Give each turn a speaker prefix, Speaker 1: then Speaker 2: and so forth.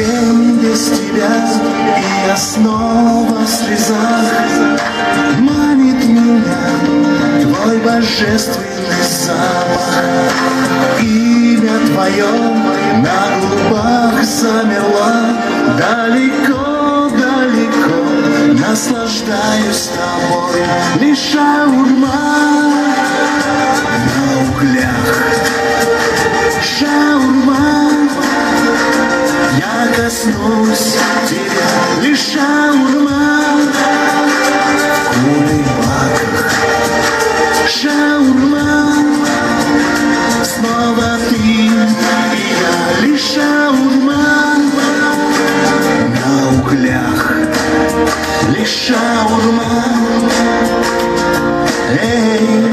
Speaker 1: совсем без тебя И я снова в слезах? Манит меня твой божественный запах. Имя твое на губах замерла. Далеко, далеко наслаждаюсь тобой Лишь аурма коснусь тебя, лишь шаурма в кулебаках. Шаурма, снова ты и я, лишь шаурма на углях, лишь шаурма. Эй,